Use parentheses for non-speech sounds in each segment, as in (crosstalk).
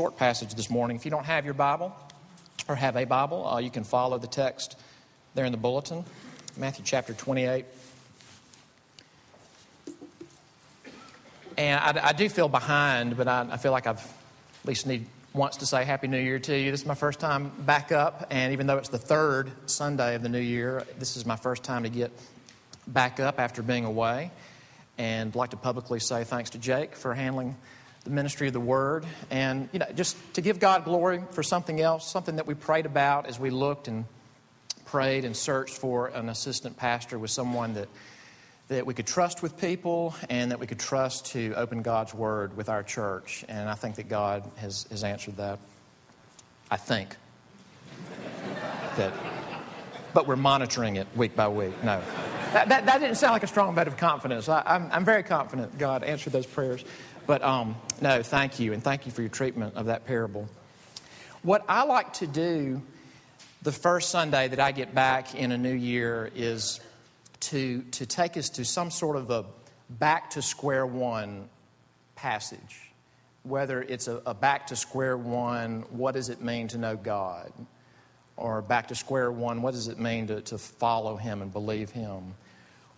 short passage this morning. If you don't have your Bible or have a Bible, uh, you can follow the text there in the bulletin, Matthew chapter 28. And I, I do feel behind, but I, I feel like I've at least need wants to say Happy New Year to you. This is my first time back up, and even though it's the third Sunday of the new year, this is my first time to get back up after being away. And I'd like to publicly say thanks to Jake for handling the ministry of the Word, and you know, just to give God glory for something else, something that we prayed about as we looked and prayed and searched for an assistant pastor with someone that that we could trust with people and that we could trust to open God's Word with our church. And I think that God has, has answered that. I think. (laughs) that, but we're monitoring it week by week. No. That, that, that didn't sound like a strong vote of confidence. I, I'm, I'm very confident God answered those prayers. But um, no, thank you. And thank you for your treatment of that parable. What I like to do the first Sunday that I get back in a new year is to, to take us to some sort of a back to square one passage. Whether it's a, a back to square one, what does it mean to know God? Or back to square one, what does it mean to, to follow Him and believe Him?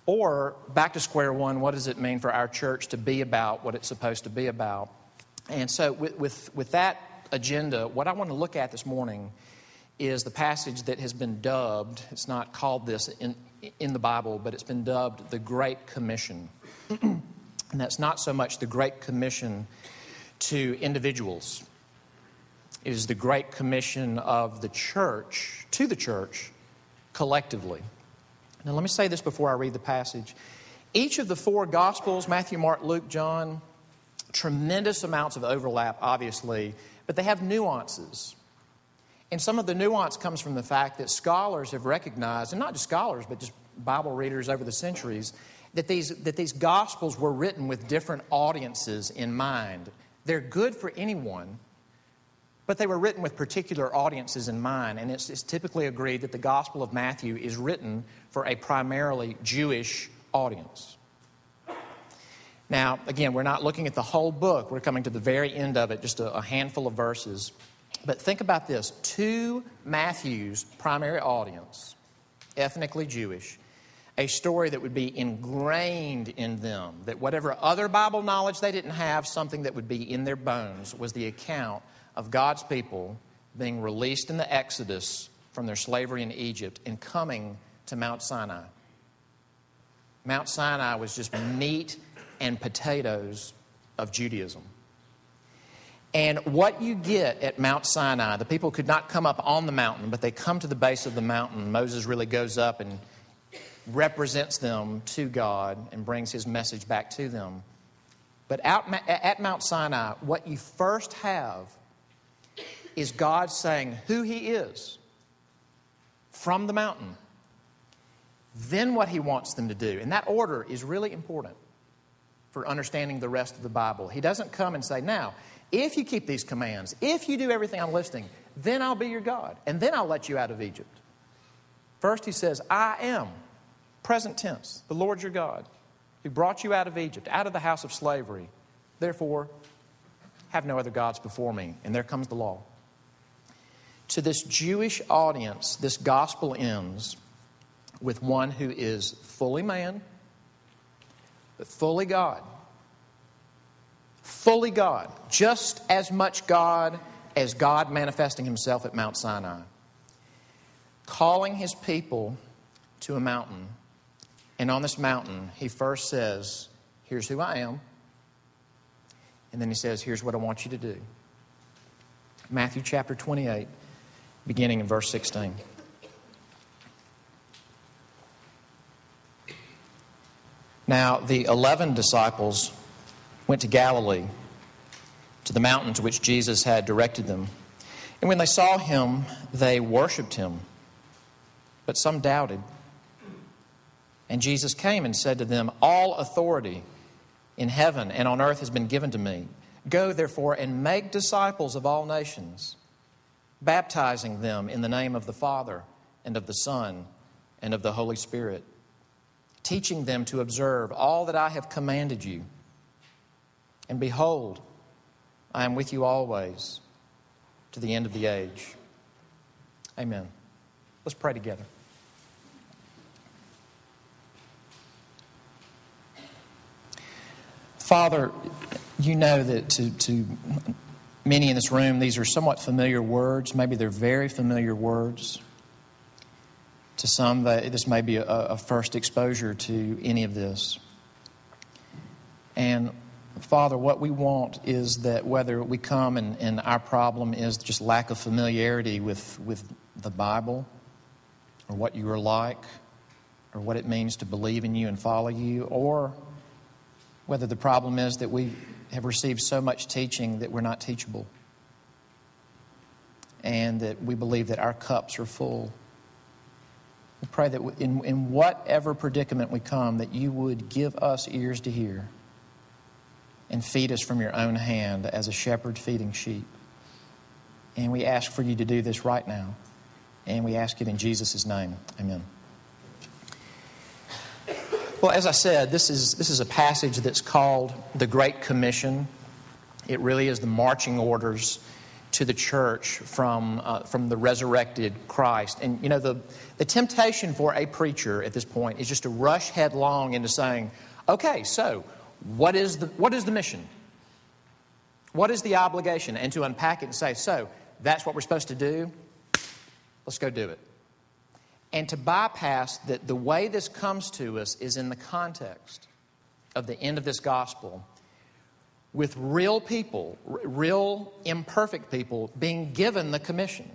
Or back to square one, what does it mean for our church to be about what it's supposed to be about? And so, with, with, with that agenda, what I want to look at this morning is the passage that has been dubbed, it's not called this in, in the Bible, but it's been dubbed the Great Commission. (clears throat) and that's not so much the Great Commission to individuals, it is the Great Commission of the church to the church collectively. Now, let me say this before I read the passage. Each of the four Gospels Matthew, Mark, Luke, John tremendous amounts of overlap, obviously, but they have nuances. And some of the nuance comes from the fact that scholars have recognized, and not just scholars, but just Bible readers over the centuries, that these, that these Gospels were written with different audiences in mind. They're good for anyone, but they were written with particular audiences in mind. And it's, it's typically agreed that the Gospel of Matthew is written for a primarily Jewish audience. Now, again, we're not looking at the whole book. We're coming to the very end of it, just a, a handful of verses. But think about this to Matthew's primary audience, ethnically Jewish, a story that would be ingrained in them, that whatever other Bible knowledge they didn't have, something that would be in their bones, was the account of God's people being released in the Exodus from their slavery in Egypt and coming to Mount Sinai. Mount Sinai was just meat and potatoes of Judaism. And what you get at Mount Sinai, the people could not come up on the mountain, but they come to the base of the mountain. Moses really goes up and represents them to God and brings his message back to them. But out, at Mount Sinai, what you first have is God saying who he is from the mountain. Then what he wants them to do. And that order is really important for understanding the rest of the Bible. He doesn't come and say, now, if you keep these commands, if you do everything I'm listing, then I'll be your God, and then I'll let you out of Egypt. First, he says, I am, present tense, the Lord your God, who brought you out of Egypt, out of the house of slavery. Therefore, have no other gods before me. And there comes the law. To this Jewish audience, this gospel ends with one who is fully man, but fully God fully God, just as much God as God manifesting himself at Mount Sinai, calling his people to a mountain. And on this mountain, he first says, Here's who I am. And then he says, Here's what I want you to do. Matthew chapter 28, beginning in verse 16. Now, the 11 disciples went to Galilee, to the mountain to which Jesus had directed them. And when they saw him, they worshiped him, but some doubted. And Jesus came and said to them, All authority in heaven and on earth has been given to me. Go, therefore, and make disciples of all nations, baptizing them in the name of the Father and of the Son and of the Holy Spirit, teaching them to observe all that I have commanded you. And behold, I am with you always, to the end of the age. Amen. Let's pray together. Father, you know that to, to many in this room, these are somewhat familiar words. Maybe they're very familiar words. To some, this may be a, a first exposure to any of this. And Father, what we want is that whether we come and, and, our problem is just lack of familiarity with, with the Bible or what you are like or what it means to believe in you and follow you, or whether the problem is that we have received so much teaching that we're not teachable and that we believe that our cups are full. We pray that in, in whatever predicament we come, that you would give us ears to hear and feed us from your own hand as a shepherd feeding sheep. And we ask for you to do this right now. And we ask it in Jesus' name. Amen. Well, as I said, this is, this is a passage that's called the Great Commission. It really is the marching orders to the church from, uh, from the resurrected Christ. And, you know, the, the temptation for a preacher at this point is just to rush headlong into saying, okay, so what is the, what is the mission? What is the obligation? And to unpack it and say, so that's what we're supposed to do. Let's go do it and to bypass that the way this comes to us is in the context of the end of this gospel with real people, real imperfect people being given the commission.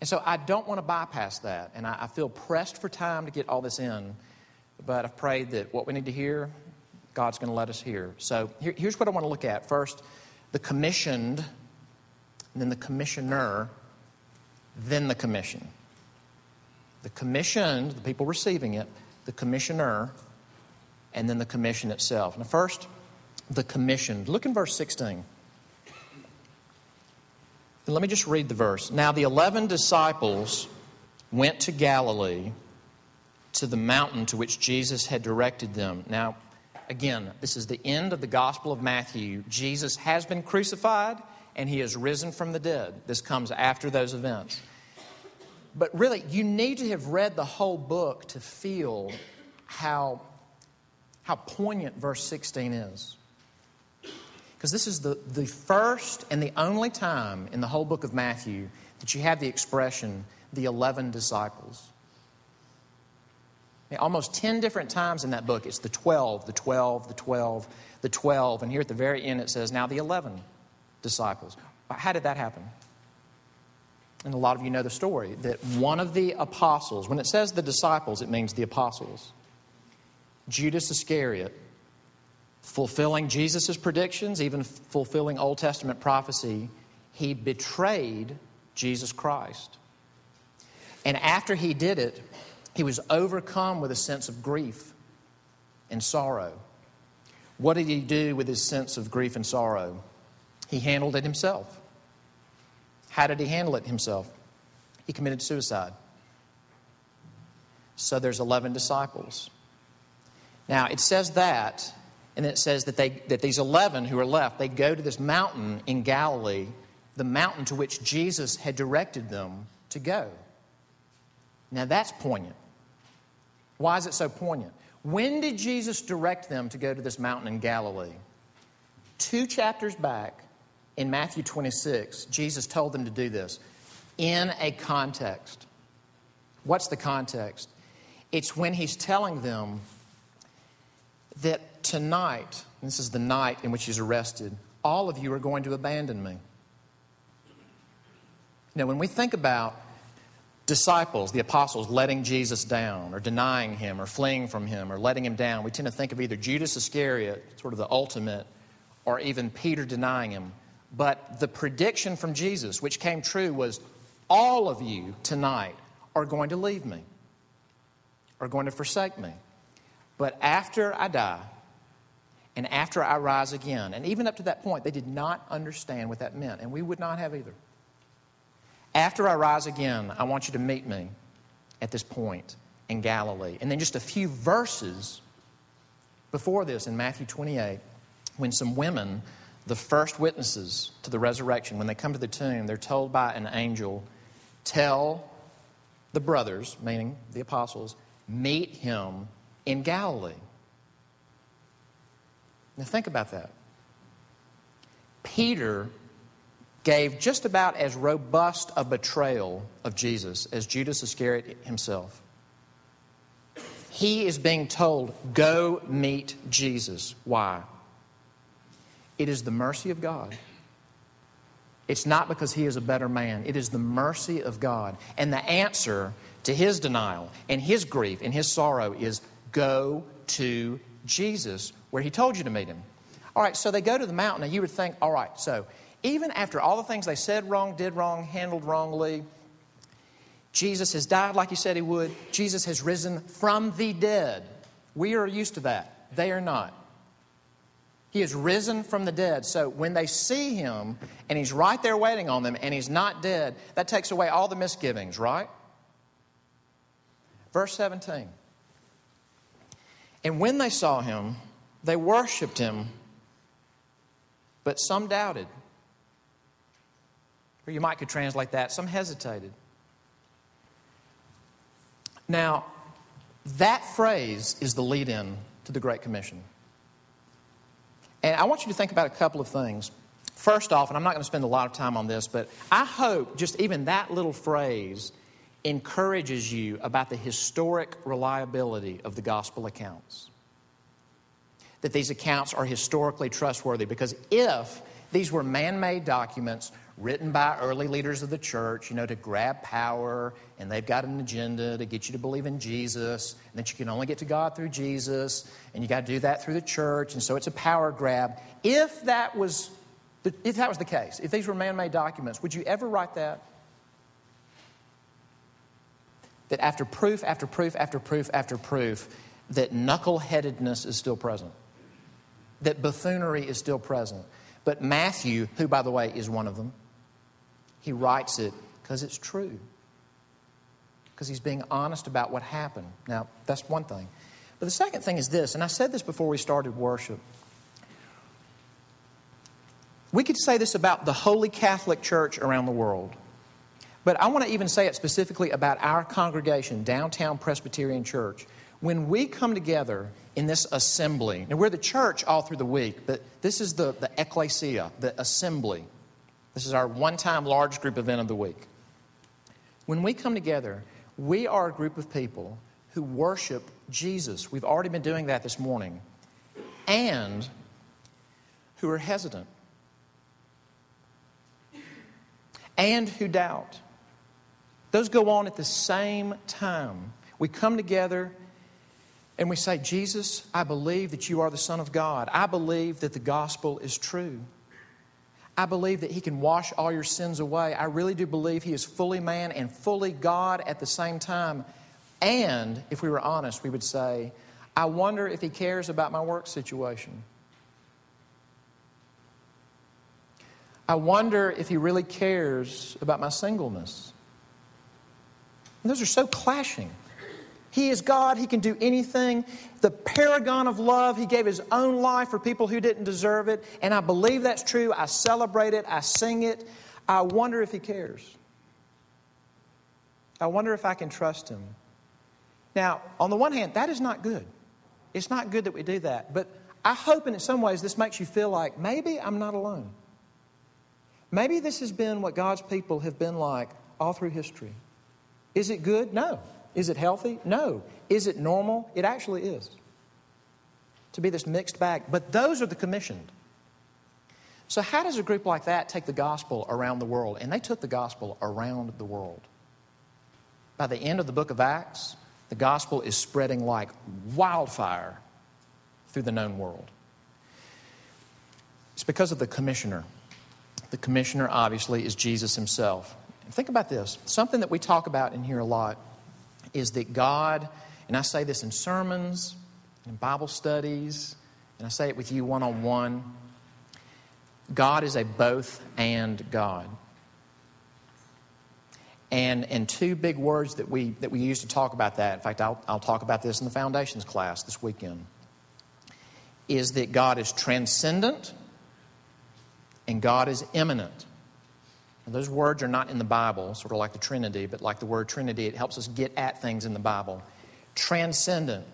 And so I don't want to bypass that. And I, feel pressed for time to get all this in. But I've prayed that what we need to hear, God's going to let us hear. So here, here's what I want to look at. First, the commissioned, then the commissioner, then the commission the commissioned, the people receiving it, the commissioner, and then the commission itself. Now, first, the commissioned. Look in verse 16. let me just read the verse. Now, the 11 disciples went to Galilee to the mountain to which Jesus had directed them. Now, again, this is the end of the Gospel of Matthew. Jesus has been crucified and he has risen from the dead. This comes after those events. But really, you need to have read the whole book to feel how, how poignant verse 16 is. Because this is the, the first and the only time in the whole book of Matthew that you have the expression, the 11 disciples. Almost 10 different times in that book, it's the 12, the 12, the 12, the 12. And here at the very end, it says, now the 11 disciples. How did that happen? And a lot of you know the story, that one of the apostles, when it says the disciples, it means the apostles, Judas Iscariot, fulfilling Jesus' predictions, even fulfilling Old Testament prophecy, he betrayed Jesus Christ. And after he did it, he was overcome with a sense of grief and sorrow. What did he do with his sense of grief and sorrow? He handled it himself. How did he handle it himself? He committed suicide. So there's 11 disciples. Now, it says that, and it says that, they, that these 11 who are left, they go to this mountain in Galilee, the mountain to which Jesus had directed them to go. Now, that's poignant. Why is it so poignant? When did Jesus direct them to go to this mountain in Galilee? Two chapters back, in Matthew 26, Jesus told them to do this in a context. What's the context? It's when he's telling them that tonight, this is the night in which he's arrested, all of you are going to abandon me. Now, when we think about disciples, the apostles, letting Jesus down or denying him or fleeing from him or letting him down, we tend to think of either Judas Iscariot, sort of the ultimate, or even Peter denying him. But the prediction from Jesus, which came true, was all of you tonight are going to leave me, are going to forsake me. But after I die, and after I rise again, and even up to that point, they did not understand what that meant, and we would not have either. After I rise again, I want you to meet me at this point in Galilee. And then just a few verses before this in Matthew 28, when some women the first witnesses to the resurrection, when they come to the tomb, they're told by an angel, Tell the brothers, meaning the apostles, meet him in Galilee. Now, think about that. Peter gave just about as robust a betrayal of Jesus as Judas Iscariot himself. He is being told, Go meet Jesus. Why? It is the mercy of God. It's not because he is a better man, it is the mercy of God. And the answer to his denial and his grief and his sorrow is go to Jesus where he told you to meet him. All right, so they go to the mountain, and you would think, all right, so even after all the things they said wrong, did wrong, handled wrongly, Jesus has died like he said he would. Jesus has risen from the dead. We are used to that. They are not. He is risen from the dead. So when they see him and he's right there waiting on them and he's not dead, that takes away all the misgivings, right? Verse 17. And when they saw him, they worshiped him, but some doubted. Or you might could translate that, some hesitated. Now, that phrase is the lead in to the Great Commission. And I want you to think about a couple of things. First off, and I'm not going to spend a lot of time on this, but I hope just even that little phrase encourages you about the historic reliability of the gospel accounts. That these accounts are historically trustworthy because if these were man made documents written by early leaders of the church, you know, to grab power, and they've got an agenda to get you to believe in Jesus, and that you can only get to God through Jesus, and you got to do that through the church, and so it's a power grab. If that was the, if that was the case, if these were man-made documents, would you ever write that? That after proof after proof after proof after proof, that knuckleheadedness is still present, that buffoonery is still present. But Matthew, who by the way is one of them, he writes it because it's true. Because he's being honest about what happened. Now, that's one thing. But the second thing is this, and I said this before we started worship. We could say this about the Holy Catholic Church around the world. But I want to even say it specifically about our congregation, Downtown Presbyterian Church. When we come together in this assembly, and we're the church all through the week, but this is the, the ecclesia, the assembly. This is our one time large group event of the week. When we come together, we are a group of people who worship Jesus. We've already been doing that this morning. And who are hesitant. And who doubt. Those go on at the same time. We come together and we say, Jesus, I believe that you are the Son of God. I believe that the gospel is true. I believe that He can wash all your sins away. I really do believe He is fully man and fully God at the same time. And if we were honest, we would say, I wonder if He cares about my work situation. I wonder if He really cares about my singleness. And those are so clashing. He is God. He can do anything. The paragon of love. He gave His own life for people who didn't deserve it. And I believe that's true. I celebrate it. I sing it. I wonder if He cares. I wonder if I can trust Him. Now, on the one hand, that is not good. It's not good that we do that. But I hope in some ways this makes you feel like maybe I'm not alone. Maybe this has been what God's people have been like all through history. Is it good? No. Is it healthy? No. Is it normal? It actually is. To be this mixed bag. But those are the commissioned. So, how does a group like that take the gospel around the world? And they took the gospel around the world. By the end of the book of Acts, the gospel is spreading like wildfire through the known world. It's because of the commissioner. The commissioner, obviously, is Jesus himself. think about this something that we talk about in here a lot is that God, and I say this in sermons, in Bible studies, and I say it with you one on one, God is a both and God. And, and two big words that we, that we use to talk about that, in fact, I'll, I'll talk about this in the foundations class this weekend, is that God is transcendent and God is immanent. Now, those words are not in the Bible, sort of like the Trinity, but like the word Trinity, it helps us get at things in the Bible. Transcendent.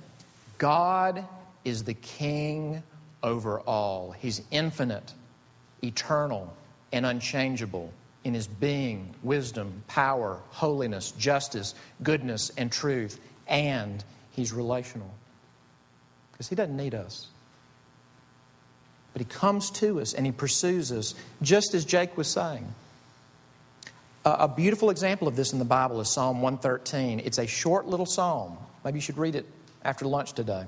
God is the king over all. He's infinite, eternal, and unchangeable in his being, wisdom, power, holiness, justice, goodness, and truth. And he's relational. Because he doesn't need us. But he comes to us and he pursues us, just as Jake was saying. A beautiful example of this in the Bible is Psalm 113. It's a short little psalm. Maybe you should read it after lunch today.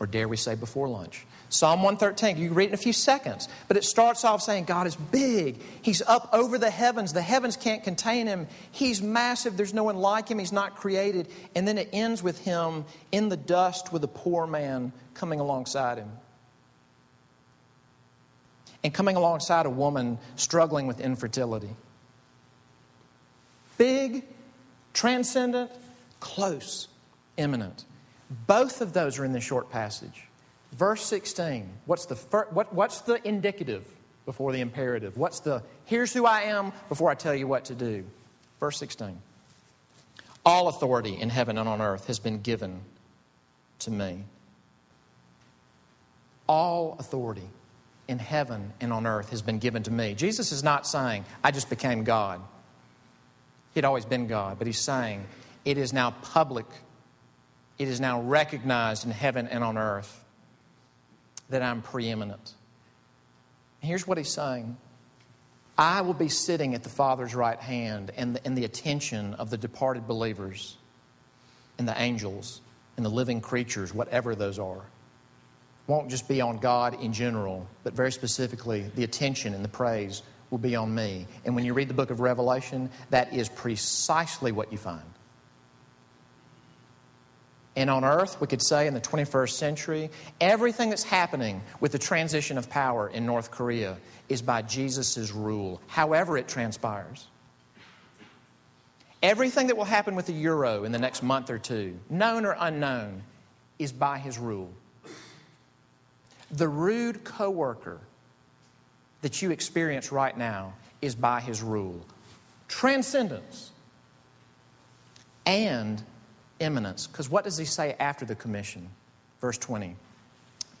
Or dare we say before lunch? Psalm 113, you can read it in a few seconds. But it starts off saying God is big. He's up over the heavens. The heavens can't contain him. He's massive. There's no one like him. He's not created. And then it ends with him in the dust with a poor man coming alongside him. And coming alongside a woman struggling with infertility big, transcendent, close, immanent. Both of those are in this short passage. Verse 16, what's the, fir- what, what's the indicative before the imperative? What's the, here's who I am before I tell you what to do? Verse 16. All authority in heaven and on earth has been given to me. All authority in heaven and on earth has been given to me. Jesus is not saying, I just became God. He'd always been God, but he's saying it is now public, it is now recognized in heaven and on earth that I'm preeminent. Here's what he's saying I will be sitting at the Father's right hand and in the attention of the departed believers and the angels and the living creatures, whatever those are. Won't just be on God in general, but very specifically, the attention and the praise will be on me. And when you read the book of Revelation, that is precisely what you find. And on earth, we could say in the 21st century, everything that's happening with the transition of power in North Korea is by Jesus' rule, however it transpires. Everything that will happen with the euro in the next month or two, known or unknown, is by his rule. The rude coworker that you experience right now is by His rule. Transcendence and immanence. Because what does He say after the commission? Verse 20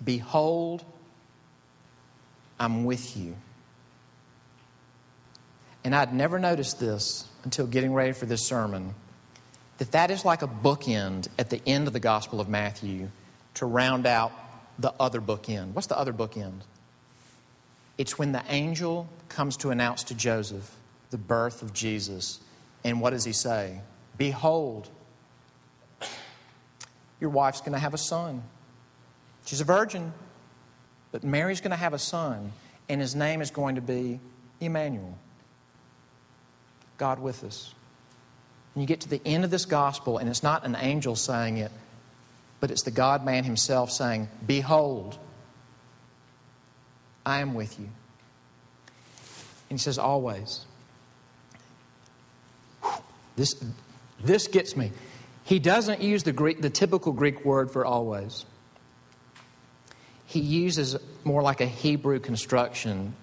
Behold, I'm with you. And I'd never noticed this until getting ready for this sermon that that is like a bookend at the end of the Gospel of Matthew to round out the other bookend. What's the other bookend? It's when the angel comes to announce to Joseph the birth of Jesus. And what does he say? Behold, your wife's going to have a son. She's a virgin, but Mary's going to have a son, and his name is going to be Emmanuel God with us. And you get to the end of this gospel, and it's not an angel saying it, but it's the God man himself saying, Behold, I am with you. And he says, always. This, this gets me. He doesn't use the, Greek, the typical Greek word for always. He uses more like a Hebrew construction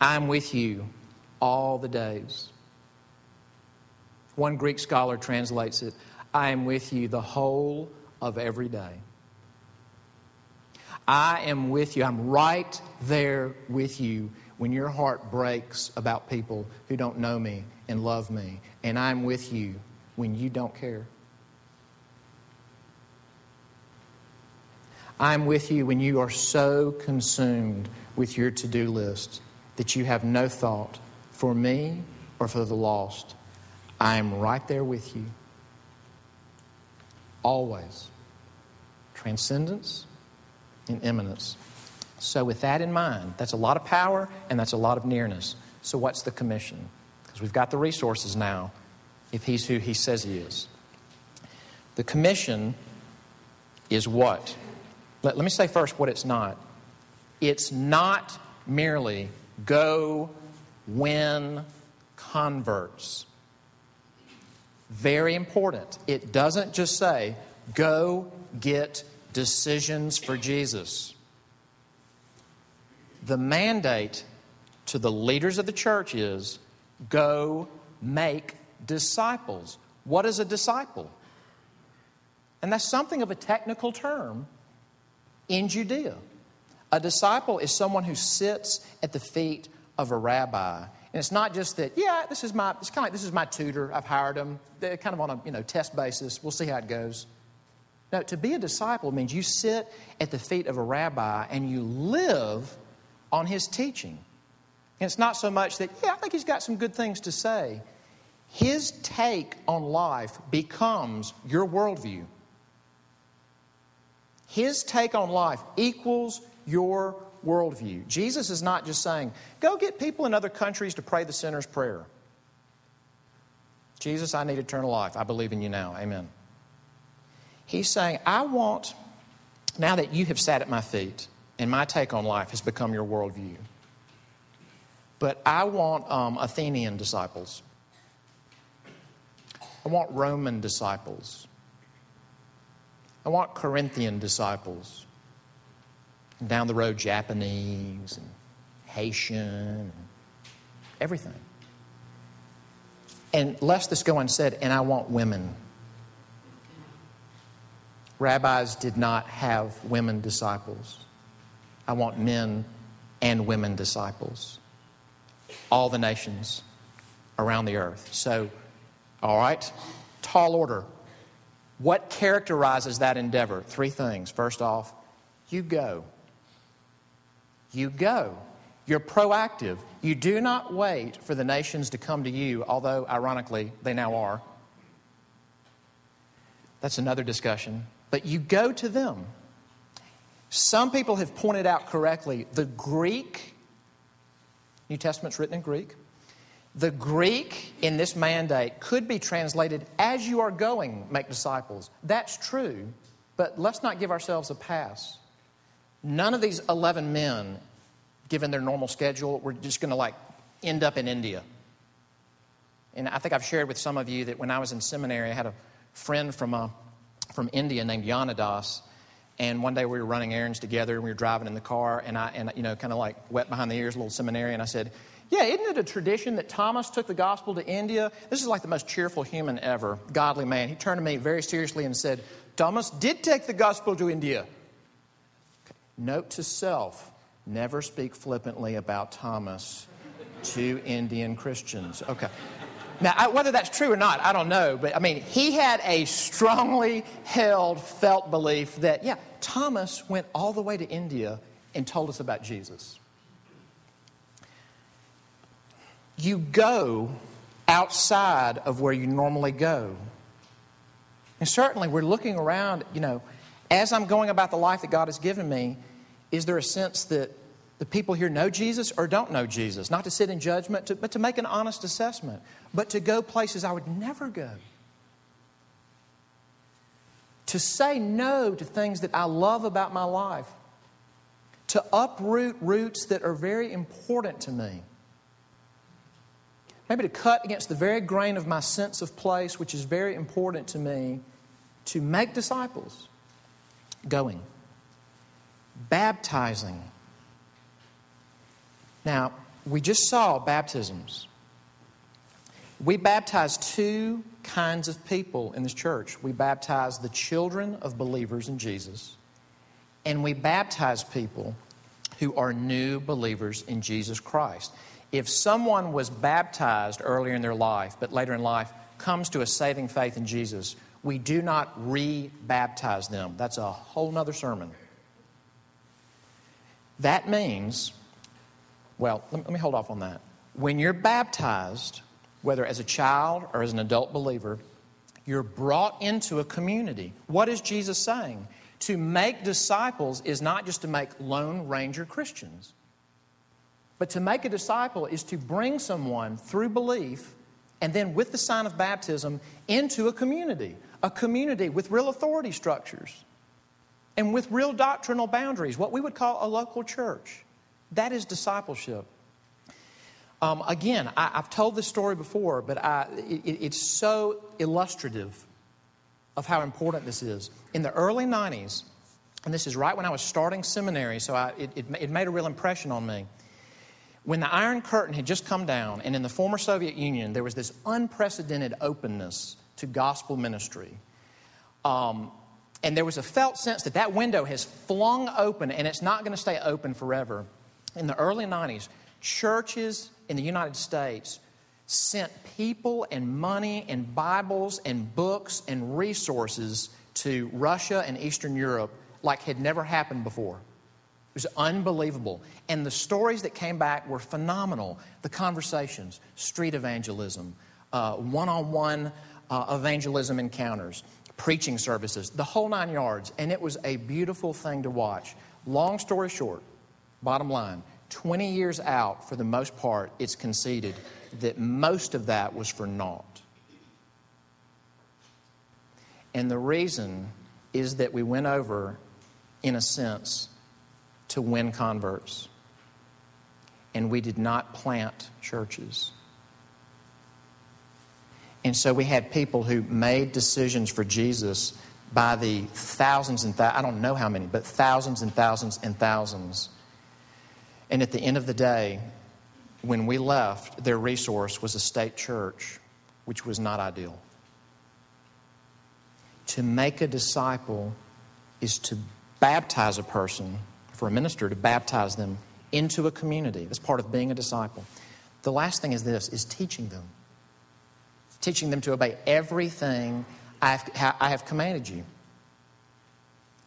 I'm with you all the days. One Greek scholar translates it I am with you the whole of every day. I am with you. I'm right there with you when your heart breaks about people who don't know me and love me. And I'm with you when you don't care. I'm with you when you are so consumed with your to do list that you have no thought for me or for the lost. I am right there with you. Always. Transcendence in immanence. So, with that in mind, that's a lot of power and that's a lot of nearness. So, what's the commission? Because we've got the resources now if he's who he says he is. The commission is what? Let, let me say first what it's not. It's not merely go win converts. Very important. It doesn't just say go get decisions for Jesus. The mandate to the leaders of the church is go make disciples. What is a disciple? And that's something of a technical term in Judea. A disciple is someone who sits at the feet of a rabbi. And it's not just that, yeah, this is my, it's kind of like this is my tutor. I've hired him. They're kind of on a you know, test basis. We'll see how it goes. No, to be a disciple means you sit at the feet of a rabbi and you live on his teaching. And it's not so much that, yeah, I think he's got some good things to say. His take on life becomes your worldview. His take on life equals your worldview. Jesus is not just saying, go get people in other countries to pray the sinner's prayer. Jesus, I need eternal life. I believe in you now. Amen. He's saying, I want, now that you have sat at my feet and my take on life has become your worldview, but I want um, Athenian disciples. I want Roman disciples. I want Corinthian disciples. Down the road, Japanese and Haitian, and everything. And lest this go unsaid, and I want women. Rabbis did not have women disciples. I want men and women disciples. All the nations around the earth. So, all right, tall order. What characterizes that endeavor? Three things. First off, you go. You go. You're proactive. You do not wait for the nations to come to you, although, ironically, they now are. That's another discussion. But you go to them. Some people have pointed out correctly the Greek, New Testament's written in Greek, the Greek in this mandate could be translated as you are going, make disciples. That's true, but let's not give ourselves a pass. None of these 11 men, given their normal schedule, were just going to like end up in India. And I think I've shared with some of you that when I was in seminary, I had a friend from, uh, from India named Yanadas. And one day we were running errands together and we were driving in the car, and I, and, you know, kind of like wet behind the ears, a little seminary, and I said, yeah, isn't it a tradition that Thomas took the gospel to India? This is like the most cheerful human ever, godly man. He turned to me very seriously and said, Thomas did take the gospel to India. Okay. Note to self never speak flippantly about Thomas to Indian Christians. Okay. Now, I, whether that's true or not, I don't know. But I mean, he had a strongly held, felt belief that, yeah, Thomas went all the way to India and told us about Jesus. you go outside of where you normally go. And certainly, we're looking around, you know, as I'm going about the life that God has given me, is there a sense that the people here know Jesus or don't know Jesus? Not to sit in judgment, to, but to make an honest assessment, but to go places I would never go. To say no to things that I love about my life. To uproot roots that are very important to me maybe to cut against the very grain of my sense of place, which is very important to me, to make disciples. Going. Baptizing. Now, we just saw baptisms. We baptize two kinds of people in this church. We baptize the children of believers in Jesus, and we baptize people who are new believers in Jesus Christ. If someone was baptized earlier in their life, but later in life comes to a saving faith in Jesus, we do not re baptize them. That's a whole other sermon. That means, well, let me hold off on that. When you're baptized, whether as a child or as an adult believer, you're brought into a community. What is Jesus saying? To make disciples is not just to make Lone Ranger Christians. But to make a disciple is to bring someone through belief and then with the sign of baptism into a community, a community with real authority structures and with real doctrinal boundaries, what we would call a local church. That is discipleship. Um, again, I, have told this story before, but I, it, it's so illustrative of how important this is. In the early 90s, and this is right when I was starting seminary, so I, it, it, it made a real impression on me When the Iron Curtain had just come down, and in the former Soviet Union, there was this unprecedented openness to gospel ministry. Um, and there was a felt sense that that window has flung open and it's not going to stay open forever. In the early 90s, churches in the United States sent people and money and Bibles and books and resources to Russia and Eastern Europe like had never happened before. It was unbelievable. And the stories that came back were phenomenal. The conversations, street evangelism, one on one evangelism encounters, preaching services, the whole nine yards. And it was a beautiful thing to watch. Long story short, bottom line 20 years out, for the most part, it's conceded that most of that was for naught. And the reason is that we went over, in a sense, to win converts. And we did not plant churches. And so we had people who made decisions for Jesus by the thousands and thousands, I don't know how many, but thousands and thousands and thousands. And at the end of the day, when we left, their resource was a state church, which was not ideal. To make a disciple is to baptize a person, for a minister to baptize them into a community. That's part of being a disciple. The last thing is this is teaching them. Teaching them to obey everything I have, I have commanded you.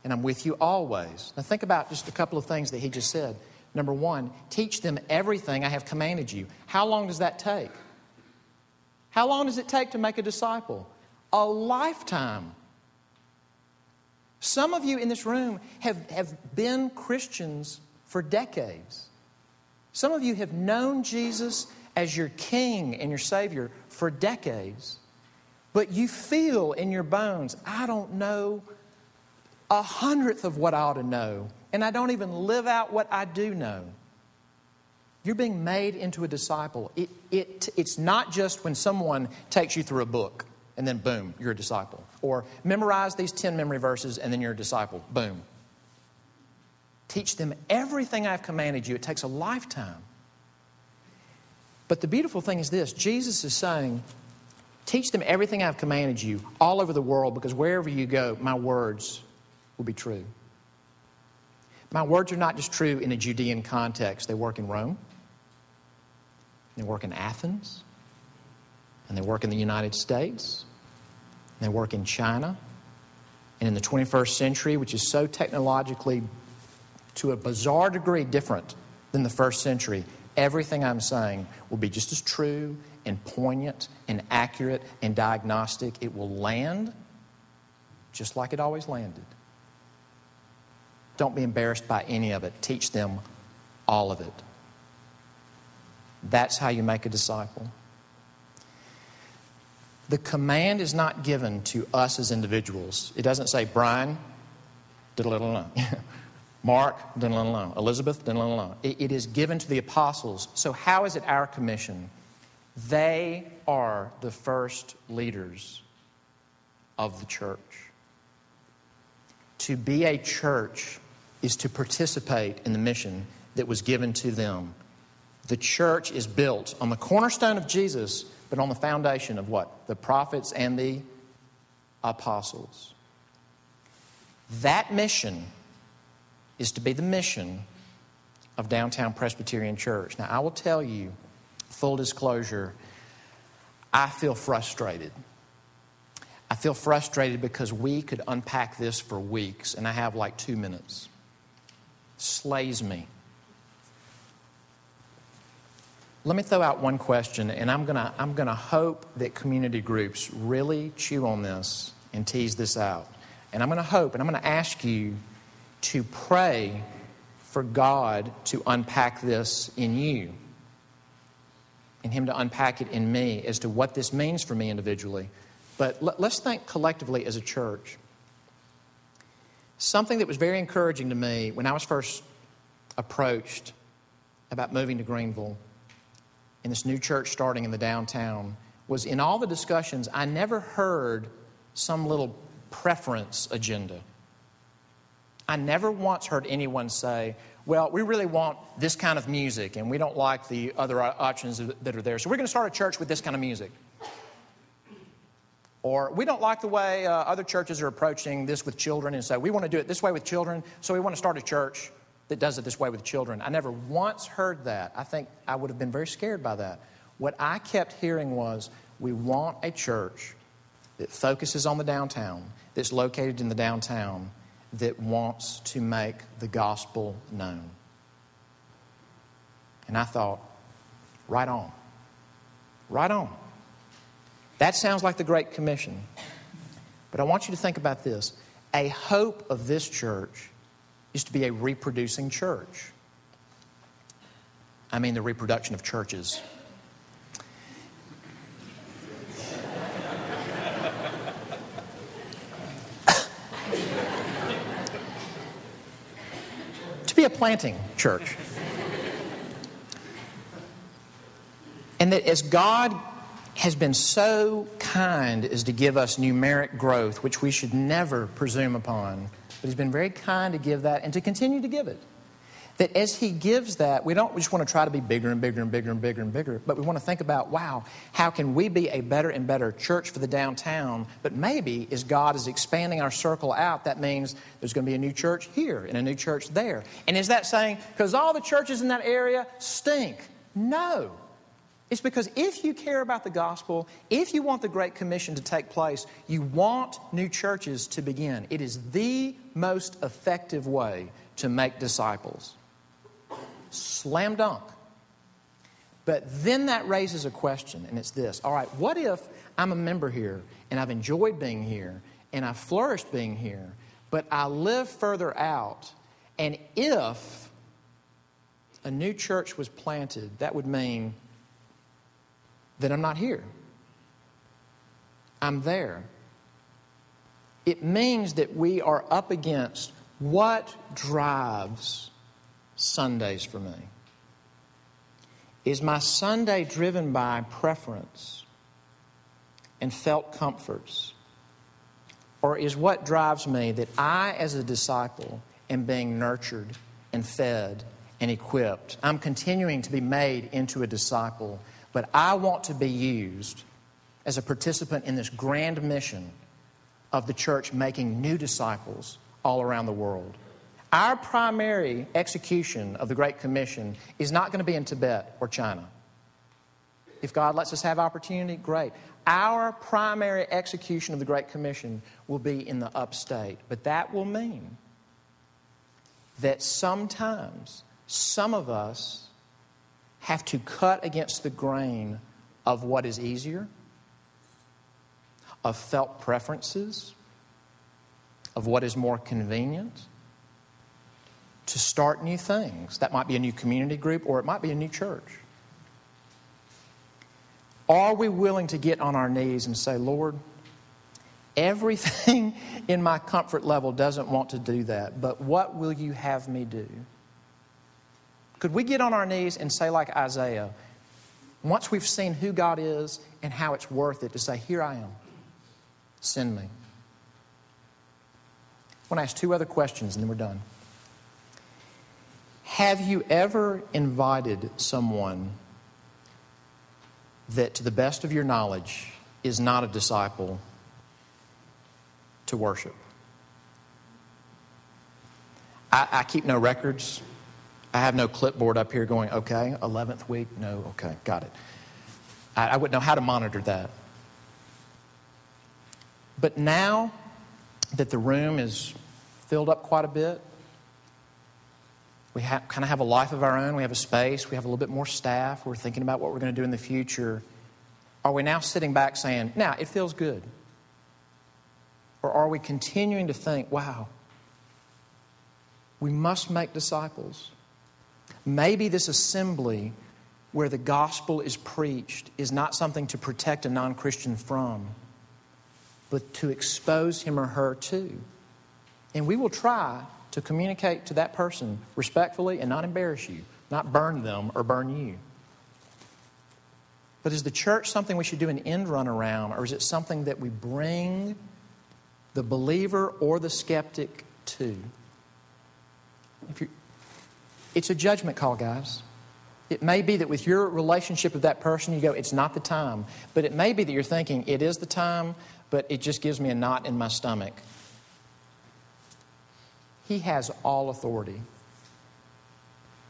And I'm with you always. Now think about just a couple of things that he just said. Number one, teach them everything I have commanded you. How long does that take? How long does it take to make a disciple? A lifetime. Some of you in this room have, have been Christians for decades. Some of you have known Jesus as your King and your Savior for decades. But you feel in your bones, I don't know a hundredth of what I ought to know, and I don't even live out what I do know. You're being made into a disciple. It, it, it's not just when someone takes you through a book and then boom, you're a disciple. Or memorize these 10 memory verses and then you're a disciple. Boom. Teach them everything I've commanded you. It takes a lifetime. But the beautiful thing is this Jesus is saying, Teach them everything I've commanded you all over the world because wherever you go, my words will be true. My words are not just true in a Judean context, they work in Rome, they work in Athens, and they work in the United States, they work in China. And in the 21st century, which is so technologically, to a bizarre degree, different than the first century, everything I'm saying will be just as true and poignant and accurate and diagnostic. It will land just like it always landed. Don't be embarrassed by any of it. Teach them all of it. That's how you make a disciple. The command is not given to us as individuals. It doesn't say, Brian, (laughs) Mark, Elizabeth, it is given to the apostles. So, how is it our commission? They are the first leaders of the church. To be a church is to participate in the mission that was given to them. The church is built on the cornerstone of Jesus but on the foundation of what? The prophets and the apostles. That mission is to be the mission of Downtown Presbyterian Church. Now, I will tell you, full disclosure, I feel frustrated. I feel frustrated because we could unpack this for weeks, and I have like two minutes. Slays me. Let me throw out one question, and I'm going to I'm going to hope that community groups really chew on this and tease this out. And I'm going to hope, and I'm going to ask you to pray for God to unpack this in you and Him to unpack it in me as to what this means for me individually. But let, us think collectively as a church. Something that was very encouraging to me when I was first approached about moving to Greenville and this new church starting in the downtown was in all the discussions, I never heard some little preference agenda. I never once heard anyone say, well, we really want this kind of music and we don't like the other options that are there. So we're going to start a church with this kind of music. Or we don't like the way uh, other churches are approaching this with children and so we want to do it this way with children, so we want to start a church that does it this way with children. I never once heard that. I think I would have been very scared by that. What I kept hearing was we want a church that focuses on the downtown, that's located in the downtown, that wants to make the gospel known. And I thought, right on. Right on. That sounds like the Great Commission. But I want you to think about this. A hope of this church is to be a reproducing church. I mean, the reproduction of churches. (coughs) to be a planting church. And that as God has been so kind as to give us numeric growth, which we should never presume upon, but He's been very kind to give that and to continue to give it. That as He gives that, we don't just want to try to be bigger and bigger and bigger and bigger and bigger, but we want to think about, wow, how can we be a better and better church for the downtown? But maybe as God is expanding our circle out, that means there's going to be a new church here and a new church there. And is that saying, because all the churches in that area stink? No. It's because if you care about the gospel, if you want the Great Commission to take place, you want new churches to begin. It is the most effective way to make disciples. Slam dunk. But then that raises a question, and it's this all right, what if I'm a member here and I've enjoyed being here and I've flourished being here, but I live further out, and if a new church was planted, that would mean that I'm not here. I'm there. It means that we are up against what drives Sundays for me. Is my Sunday driven by preference and felt comforts? Or is what drives me that I, as a disciple, am being nurtured and fed and equipped? I'm continuing to be made into a disciple but I want to be used as a participant in this grand mission of the church making new disciples all around the world. Our primary execution of the Great Commission is not going to be in Tibet or China. If God lets us have opportunity, great. Our primary execution of the Great Commission will be in the upstate. But that will mean that sometimes some of us have to cut against the grain of what is easier, of felt preferences, of what is more convenient, to start new things. That might be a new community group or it might be a new church. Are we willing to get on our knees and say, Lord, everything (laughs) in my comfort level doesn't want to do that, but what will you have me do? Could we get on our knees and say, like Isaiah, once we've seen who God is and how it's worth it, to say, Here I am, send me? I want to ask two other questions and then we're done. Have you ever invited someone that, to the best of your knowledge, is not a disciple to worship? I, I keep no records I have no clipboard up here going, okay, 11th week, no, okay, got it. I, I wouldn't know how to monitor that. But now that the room is filled up quite a bit, we have, kind of have a life of our own. We have a space. We have a little bit more staff. We're thinking about what we're going to do in the future. Are we now sitting back saying, now it feels good? Or are we continuing to think, wow, we must make disciples? Maybe this assembly where the gospel is preached is not something to protect a non Christian from, but to expose him or her to. And we will try to communicate to that person respectfully and not embarrass you, not burn them or burn you. But is the church something we should do an end run around, or is it something that we bring the believer or the skeptic to? if you it's a judgment call, guys. It may be that with your relationship with that person, you go, it's not the time. But it may be that you're thinking, it is the time, but it just gives me a knot in my stomach. He has all authority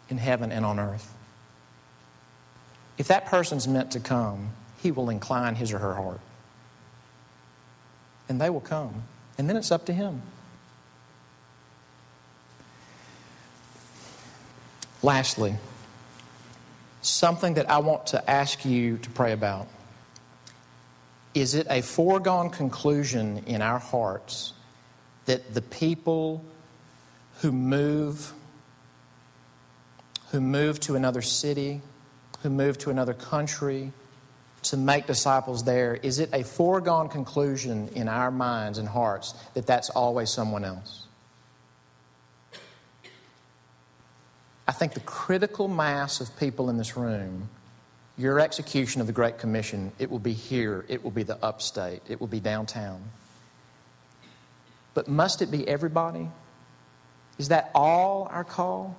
in heaven and on earth. If that person's meant to come, he will incline his or her heart. And they will come. And then it's up to him. Lastly, something that I want to ask you to pray about. Is it a foregone conclusion in our hearts that the people who move, who move to another city, who move to another country to make disciples there, is it a foregone conclusion in our minds and hearts that that's always someone else? I think the critical mass of people in this room, your execution of the Great Commission, it will be here, it will be the upstate, it will be downtown. But must it be everybody? Is that all our call?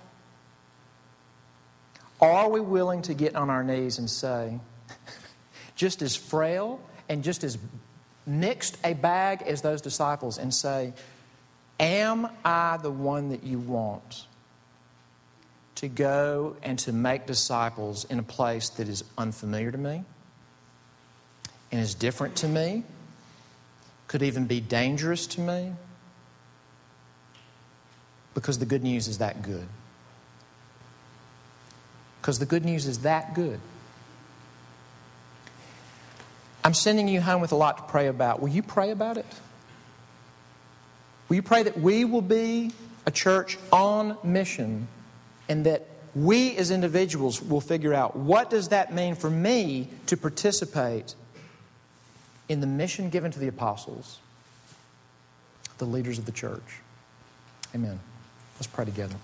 Are we willing to get on our knees and say, (laughs) just as frail and just as mixed a bag as those disciples, and say, Am I the one that you want to go and to make disciples in a place that is unfamiliar to me and is different to me, could even be dangerous to me? Because the good news is that good. Because the good news is that good. I'm sending you home with a lot to pray about. Will you pray about it? Will you pray that we will be a church on mission and that we as individuals will figure out what does that mean for me to participate in the mission given to the apostles, the leaders of the church. Amen. Let's pray together.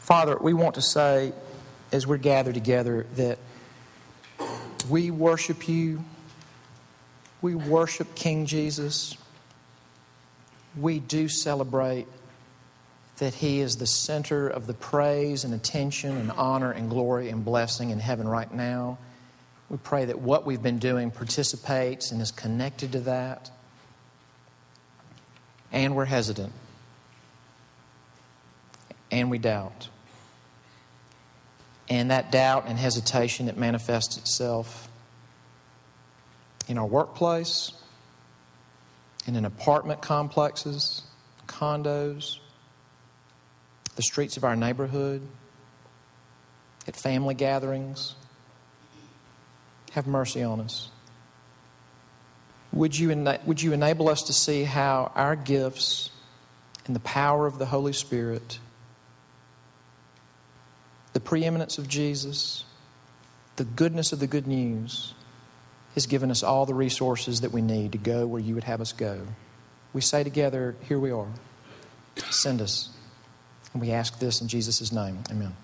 Father, we want to say, as we're gathered together, that we worship you. We worship King Jesus. We do celebrate that He is the center of the praise and attention and honor and glory and blessing in heaven right now. We pray that what we've been doing participates and is connected to that. And we're hesitant. And we doubt. And that doubt and hesitation, that manifests itself in our workplace, and in apartment complexes, condos, the streets of our neighborhood, at family gatherings. Have mercy on us. Would you, ena- would you enable us to see how our gifts and the power of the Holy Spirit, the preeminence of Jesus, the goodness of the good news, has given us all the resources that we need to go where you would have us go. We say together, Here we are. Send us. And we ask this in Jesus' name. Amen.